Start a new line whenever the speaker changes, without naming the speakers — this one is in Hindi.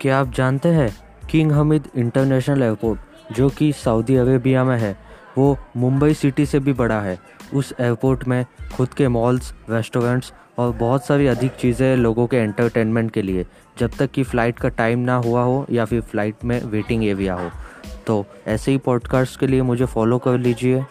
क्या आप जानते हैं किंग हमिद इंटरनेशनल एयरपोर्ट, जो कि सऊदी अरेबिया में है, वो मुंबई सिटी से भी बड़ा है। उस एयरपोर्ट में खुद के मॉल्स रेस्टोरेंट्स और बहुत सारी अधिक चीज़ें लोगों के एंटरटेनमेंट के लिए, जब तक कि फ़्लाइट का टाइम ना हुआ हो या फिर फ़्लाइट में वेटिंग एरिया हो। तो ऐसे ही पॉडकास्ट के लिए मुझे फॉलो कर लीजिए।